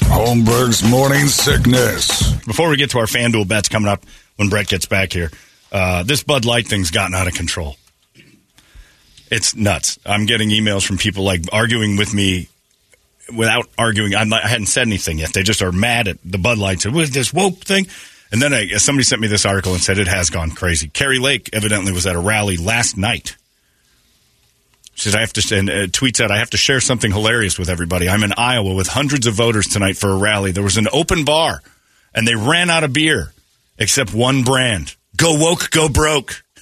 Holmberg's morning sickness. Before we get to our FanDuel bets coming up when Brett gets back here, uh, this Bud Light thing's gotten out of control. It's nuts. I'm getting emails from people like arguing with me without arguing. I'm not, I hadn't said anything yet. They just are mad at the Bud Light. Said, "What is this woke thing?" And then I, somebody sent me this article and said it has gone crazy. Kari Lake evidently was at a rally last night. She says, I have to, and uh, tweets out, I have to share something hilarious with everybody. I'm in Iowa with hundreds of voters tonight for a rally. There was an open bar, and they ran out of beer, except one brand. Go woke, go broke.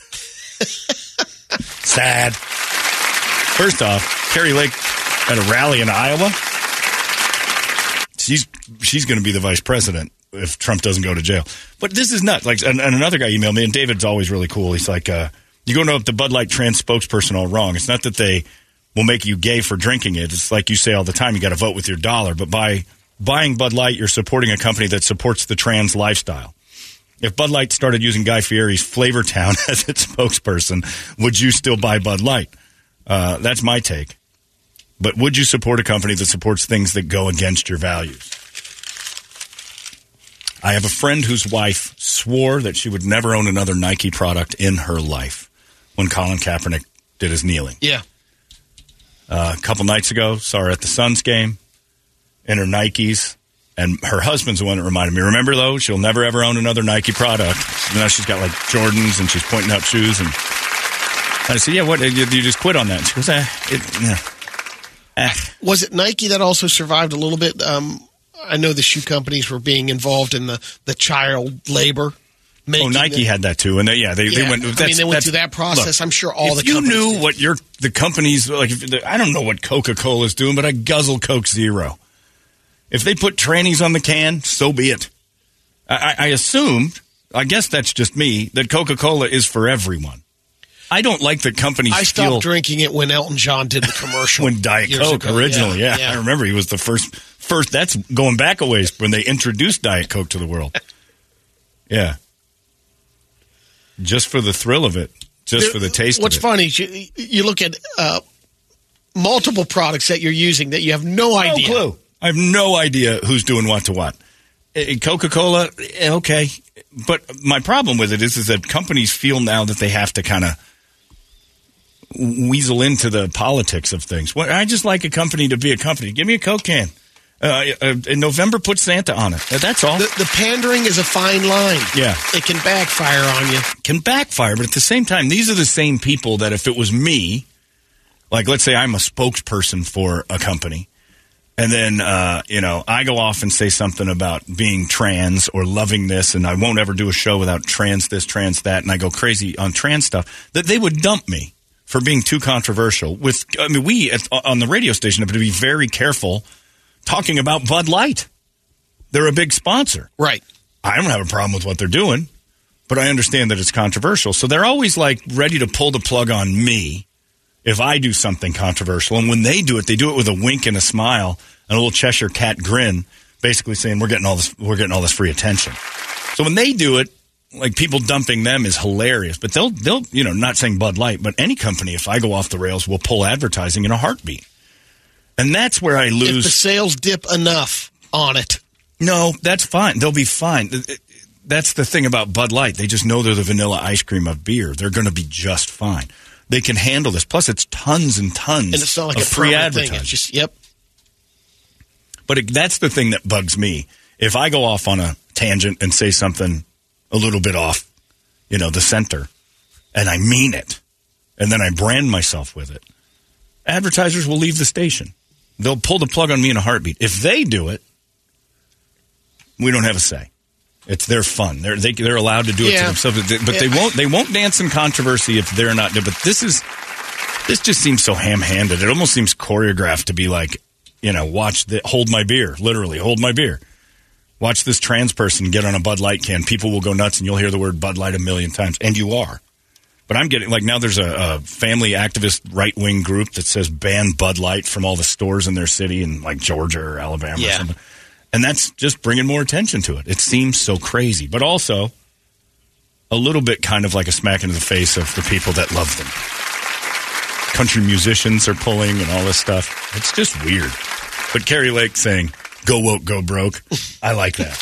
Sad. First off, Kari Lake at a rally in Iowa. She's she's going to be the vice president if Trump doesn't go to jail. But this is nuts. Like, and, and another guy emailed me, and David's always really cool. He's like, uh, "You go know the Bud Light trans spokesperson all wrong. It's not that they will make you gay for drinking it. It's like you say all the time. You got to vote with your dollar. But by buying Bud Light, you're supporting a company that supports the trans lifestyle." If Bud Light started using Guy Fieri's Flavor Town as its spokesperson, would you still buy Bud Light? Uh, that's my take. But would you support a company that supports things that go against your values? I have a friend whose wife swore that she would never own another Nike product in her life when Colin Kaepernick did his kneeling. Yeah. Uh, a couple nights ago, saw her at the Suns game in her Nikes. And her husband's the one that reminded me. Remember, though, she'll never ever own another Nike product. Now she's got like Jordans and she's pointing out shoes. And I said, "Yeah, what? You, you just quit on that?" And she goes, eh, it, yeah. eh. Was it Nike that also survived a little bit? Um, I know the shoe companies were being involved in the, the child labor. Oh, Nike the, had that too, and they, yeah, they, yeah, they went. I mean, they went through that process. Look, I'm sure all if the you knew did. what your the companies like. If, I don't know what Coca Cola is doing, but I guzzle Coke Zero. If they put trannies on the can, so be it. I, I assumed, I guess that's just me, that Coca Cola is for everyone. I don't like that companies. I stopped drinking it when Elton John did the commercial. when Diet Coke ago. originally, yeah, yeah, I remember he was the first. First, that's going back a ways when they introduced Diet Coke to the world. yeah, just for the thrill of it, just for the taste. What's of it. funny is you, you look at uh, multiple products that you're using that you have no idea. Clue. I have no idea who's doing what to what. Eh, eh, Coca Cola, eh, okay, but my problem with it is, is that companies feel now that they have to kind of weasel into the politics of things. I just like a company to be a company. Give me a Coke can. Uh, in November, put Santa on it. That's all. The, the, pandering is a fine line. Yeah, it can backfire on you. Can backfire, but at the same time, these are the same people that if it was me, like let's say I'm a spokesperson for a company, and then uh, you know I go off and say something about being trans or loving this, and I won't ever do a show without trans this, trans that, and I go crazy on trans stuff. That they would dump me for being too controversial. With I mean, we at, on the radio station have to be very careful talking about Bud Light. They're a big sponsor, right? I don't have a problem with what they're doing, but I understand that it's controversial. So they're always like ready to pull the plug on me if I do something controversial. And when they do it, they do it with a wink and a smile and a little Cheshire cat grin, basically saying we're getting all this we're getting all this free attention. So when they do it, like people dumping them is hilarious. But they'll they'll you know not saying Bud Light, but any company if I go off the rails will pull advertising in a heartbeat. And that's where I lose. If the sales dip enough on it. No, that's fine. They'll be fine. That's the thing about Bud Light. They just know they're the vanilla ice cream of beer. They're going to be just fine. They can handle this. Plus, it's tons and tons and it's not like of a free advertising. advertising. It's just yep. But it, that's the thing that bugs me. If I go off on a tangent and say something a little bit off, you know, the center, and I mean it, and then I brand myself with it, advertisers will leave the station. They'll pull the plug on me in a heartbeat. If they do it, we don't have a say. It's their fun. They're they, they're allowed to do it Yeah. to themselves, but they Yeah. won't. They won't dance in controversy if they're not. But this is this just seems so ham-handed. It almost seems choreographed to be like, you know, watch the hold my beer, literally hold my beer. Watch this trans person get on a Bud Light can. People will go nuts, and you'll hear the word Bud Light a million times, and you are. But I'm getting like now. There's a, a family activist right wing group that says ban Bud Light from all the stores in their city in like Georgia or Alabama or something, and that's just bringing more attention to it. It seems so crazy, but also a little bit kind of like a smack into the face of the people that love them. Country musicians are pulling and all this stuff. It's just weird. But Kari Lake saying, "Go woke, go broke." I like that.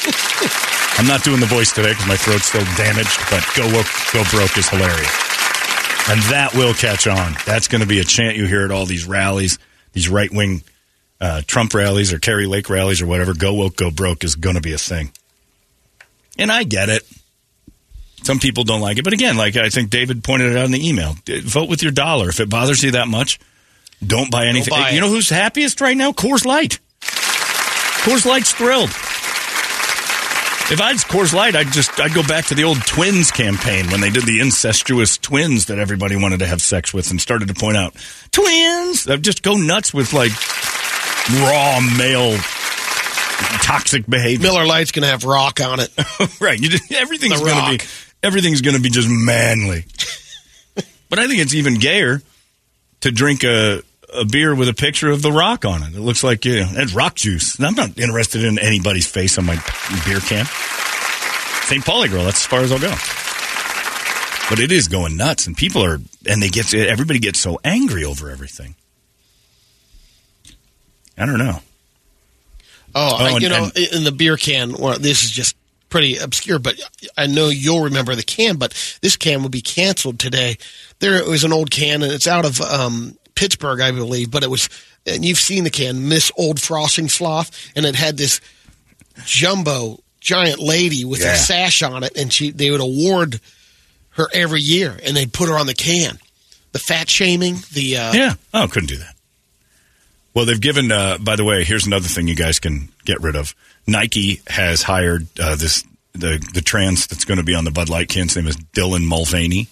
I'm not doing the voice today because my throat's still damaged, but "Go woke, go broke" is hilarious, and that will catch on. That's going to be a chant you hear at all these rallies, these right wing uh, Trump rallies or Kari Lake rallies or whatever. "Go woke, go broke" is going to be a thing, and I get it. Some people don't like it, but again, like I think David pointed it out in the email, vote with your dollar. If it bothers you that much, don't buy anything. buy you know who's happiest right now? Coors Light. Coors Light's thrilled. If I was Coors Light, I'd just I'd go back to the old twins campaign when they did the incestuous twins that everybody wanted to have sex with and started to point out twins. I'd just go nuts with like raw male toxic behavior. Miller Lite's going to have rock on it. right. You just, everything's The going to Rock. be everything's going to be just manly. but I think it's even gayer to drink a a beer with a picture of the Rock on it. It looks like you know, that's rock juice. And I'm not interested in anybody's face on my beer can. St. Pauli girl. That's as far as I'll go. But it is going nuts, and people are, and they get everybody gets so angry over everything. I don't know. Oh, I, and- you know, and- in the beer can, well, this is just pretty obscure, but I know you'll remember the can, but this can will be canceled today. There was an old can, and it's out of um, Pittsburgh, I believe, but it was, and you've seen the can, Miss Olde Frothingslosh, and it had this jumbo giant lady with Yeah. a sash on it, and she they would award her every year, and they'd put her on the can. The fat shaming, the uh, Yeah. Oh, couldn't do that. Well, they've given. Uh, by the way, here's another thing you guys can get rid of. Nike has hired uh, this the the trans that's going to be on the Bud Light can. His name is Dylan Mulvaney.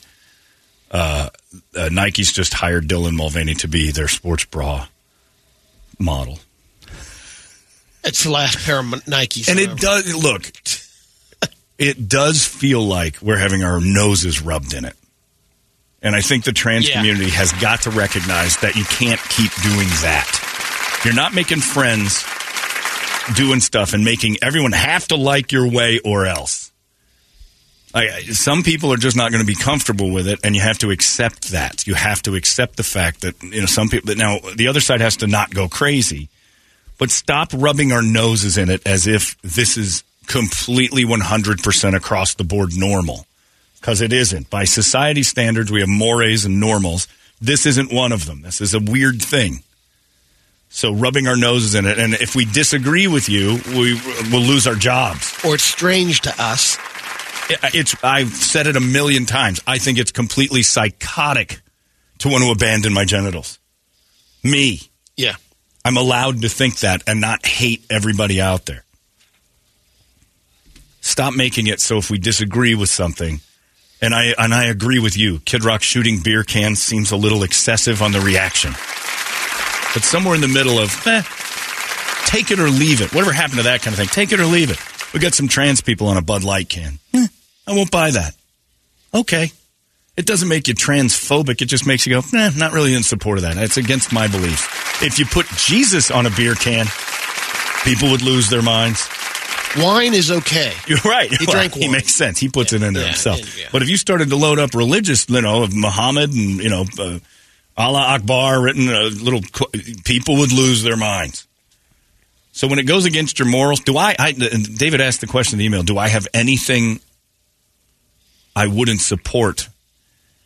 Uh, uh, Nike's just hired Dylan Mulvaney to be their sports bra model, it's the last pair of Nikes, and ever. it does look. It does feel like we're having our noses rubbed in it. And I think the trans Yeah. community has got to recognize that you can't keep doing that. You're not making friends doing stuff and making everyone have to like your way or else. I, some people are just not going to be comfortable with it, and you have to accept that. You have to accept the fact that you know some people. Now the other side has to not go crazy, but stop rubbing our noses in it as if this is completely 100% across the board normal because it isn't. By society standards, we have mores and normals. This isn't one of them. This is a weird thing. So rubbing our noses in it, and if we disagree with you, we will lose our jobs. or it's strange to us. It- It's I've said it a million times. I think it's completely psychotic to want to abandon my genitals. Me, Yeah. I'm allowed to think that and not hate everybody out there. Stop making it so if we disagree with something, and I and I agree with you, Kid Rock shooting beer cans seems a little excessive on the reaction. But somewhere in the middle of eh, take it or leave it. Whatever happened to that kind of thing? Take it or leave it. We got some trans people on a Bud Light can. Eh, I won't buy that. Okay. It doesn't make you transphobic. It just makes you go, nah, not really in support of that. It's against my belief. If you put Jesus on a beer can, people would lose their minds. Wine is okay. You're right. He Well, drank He makes sense. He puts it into Yeah, himself. yeah, yeah. But if you started to load up religious, you know, of Muhammad and you know, uh, Allah Akbar written, uh, little people would lose their minds. So when it goes against your morals, do I? I and David asked the question in the email. Do I have anything I wouldn't support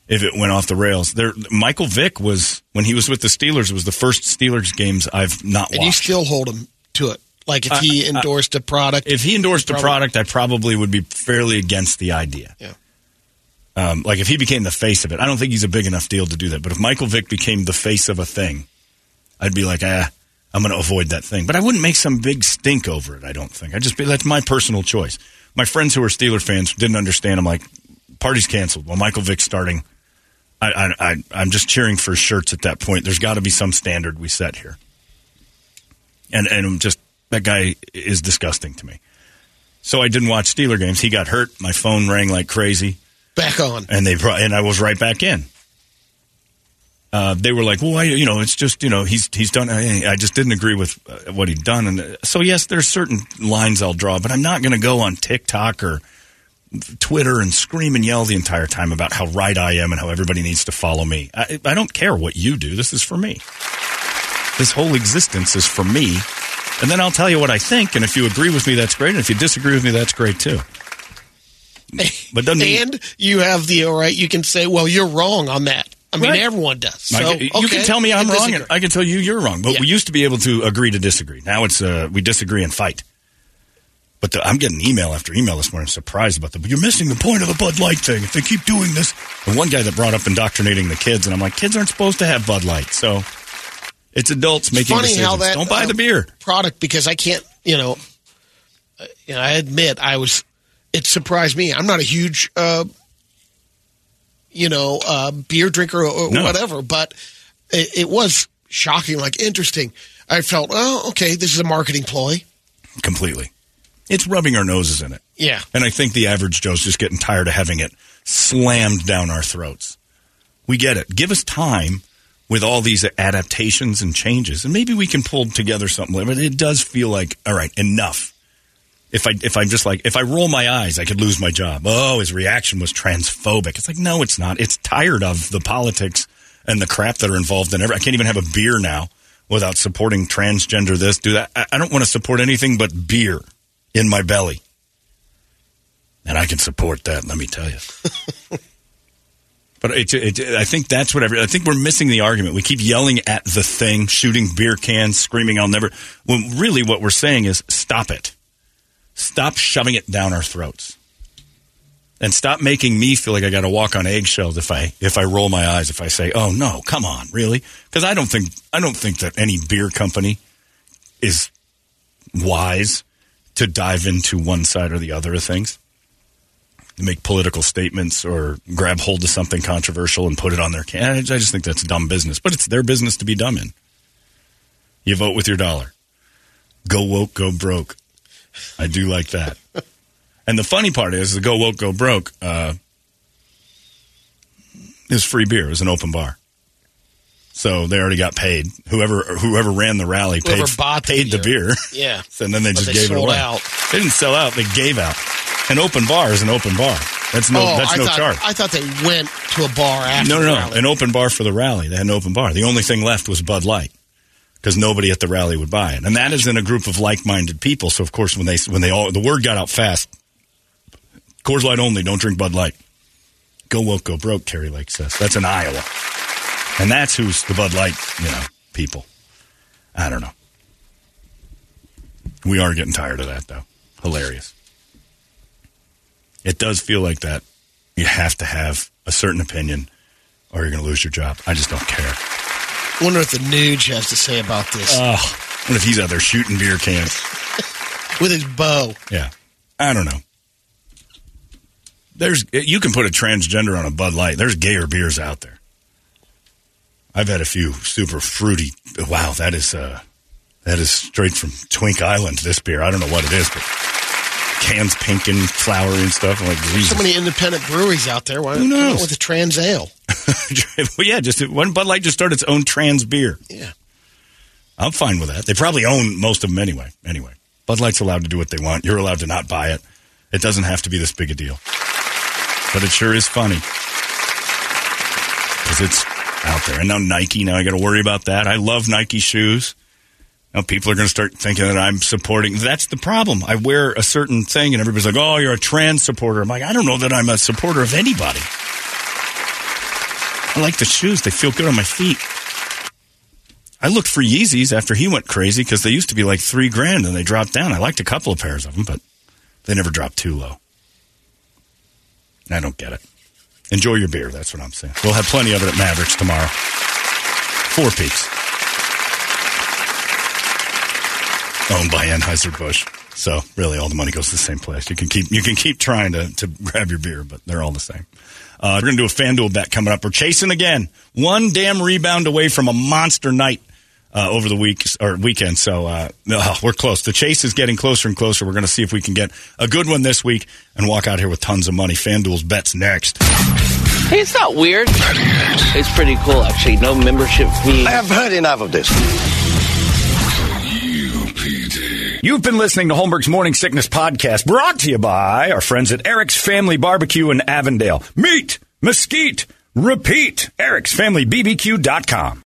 if it went off the rails? There, Michael Vick was when he was with the Steelers. It was the first Steelers games I've not And you still hold him to it. Like if he endorsed a product. if he endorsed a product, I probably would be fairly against the idea. Yeah. Um, like if he became the face of it, I don't think he's a big enough deal to do that. But if Michael Vick became the face of a thing, I'd be like, ah, I'm going to avoid that thing. But I wouldn't make some big stink over it. I don't think. I just be that's my personal choice. My friends who are Steeler fans didn't understand. I'm like, party's canceled. Well, Michael Vick's starting. I, I, I I'm just cheering for shirts at that point. There's got to be some standard we set here. And and just that guy is disgusting to me. So I didn't watch Steeler games. He got hurt. My phone rang like crazy, Back on. and they brought, and I was right back in. Uh, they were like, "Well, I, you know, it's just you know, he's he's done." I, I just didn't agree with uh, what he'd done, and uh, so yes, there's certain lines I'll draw, but I'm not going to go on TikTok or Twitter and scream and yell the entire time about how right I am and how everybody needs to follow me. I, I don't care what you do. This is for me. This whole existence is for me. And then I'll tell you what I think. And if you agree with me, that's great. And if you disagree with me, that's great too. But doesn't mean- and you have the all right. You can say, "Well, you're wrong on that." I mean, Right. everyone does. So I you okay, can tell me I'm wrong, disagree. and I can tell you you're wrong. But Yeah. we used to be able to agree to disagree. Now it's uh, we disagree and fight. But the, I'm getting email after email this morning. I'm surprised about that. But you're missing the point of the Bud Light thing. If they keep doing this, the one guy that brought up indoctrinating the kids, and I'm like, kids aren't supposed to have Bud Light. So it's adults making funny decisions. how that Don't buy uh, the beer. product because I can't. You know, uh, you know, I admit I was. It surprised me. I'm not a huge, uh, you know, uh, beer drinker or, or No. whatever, but it, it was shocking, like interesting. I felt, oh, okay, this is a marketing ploy. Completely. It's rubbing our noses in it. Yeah, And I think the average Joe's just getting tired of having it slammed down our throats. We get it. Give us time with all these adaptations and changes, and maybe we can pull together something. But it does feel like, all right, enough. If I if I'm just like if I roll my eyes, I could lose my job. Oh, his reaction was transphobic. It's like no, it's not. It's tired of the politics and the crap that are involved in every. I can't even have a beer now without supporting transgender. This do that. I, I don't want to support anything but beer in my belly. And I can support that, let me tell you. but it, it, I think that's what I think we're missing the argument. We keep yelling at the thing, shooting beer cans, screaming, I'll never. When really what we're saying is stop it. Stop shoving it down our throats. And stop making me feel like I got to walk on eggshells if I if I roll my eyes if I say, "Oh no, come on, really?" Because I don't think I don't think that any beer company is wise to dive into one side or the other of things, make political statements or grab hold of something controversial and put it on their can. I just think that's dumb business, but it's their business to be dumb in. You vote with your dollar. Go woke, go broke. I do like that. and the funny part is, the go woke, go broke uh, is free beer. It was an open bar. So they already got paid. Whoever whoever ran the rally Whoever paid, bought the paid the beer. beer. Yeah. and then they But just they gave it away. out. They didn't sell out. They gave out. An open bar is an open bar. That's no. oh, that's I no thought, charge. I thought they went to a bar after. no, no, no. An open bar for the rally. They had an open bar. The only thing left was Bud Light because nobody at the rally would buy it, and that is in a group of like-minded people. So of course, when they when they all the word got out fast, Coors Light only. Don't drink Bud Light. Go woke, go broke. Terry Lake says that's in Iowa, and that's who's the Bud Light, you know, people. I don't know. We are getting tired of that, though. Hilarious. It does feel like that. You have to have a certain opinion, or you're going to lose your job. I just don't care. Wonder what the Nuge has to say about this Oh, what if he's out there shooting beer cans? with his bow. Yeah, I don't know. There's you can put a transgender on a Bud Light. There's gayer beers out there. I've had a few super fruity. Wow, that is uh, that is straight from Twink Island. This beer, I don't know what it is, but cans pink and flowery and stuff. I'm like, Jesus. So many independent breweries out there. Why Who not come out knows? with a trans ale? well, yeah, just one Bud Light just started its own trans beer. Yeah. I'm fine with that. They probably own most of them anyway. Anyway, Bud Light's allowed to do what they want. You're allowed to not buy it. It doesn't have to be this big a deal. But it sure is funny because it's out there. And now Nike. Now I got to worry about that. I love Nike shoes. Now people are going to start thinking that I'm supporting. That's the problem. I wear a certain thing, and everybody's like, "Oh, you're a trans supporter." I'm like, I don't know that I'm a supporter of anybody. I like the shoes. They feel good on my feet. I looked for Yeezys after he went crazy because they used to be like three grand and they dropped down. I liked a couple of pairs of them, but they never dropped too low. I don't get it. Enjoy your beer. That's what I'm saying. We'll have plenty of it at Mavericks tomorrow. Four peaks. owned by Anheuser Busch. So really, all the money goes to the same place. You can keep you can keep trying to to grab your beer, but they're all the same. Uh, we're gonna do a FanDuel bet coming up. We're chasing again, one damn rebound away from a monster night. Uh, over the week or weekend, so uh, no, we're close. The chase is getting closer and closer. We're going to see if we can get a good one this week and walk out here with tons of money. FanDuel's bets next. Hey, it's not weird. It's pretty cool, actually. No membership fee. I have heard enough of this. You've been listening to Holmberg's Morning Sickness Podcast, brought to you by our friends at Eric's Family Barbecue in Avondale. Meat, mesquite, repeat. Eric'sFamilyBBQ.com.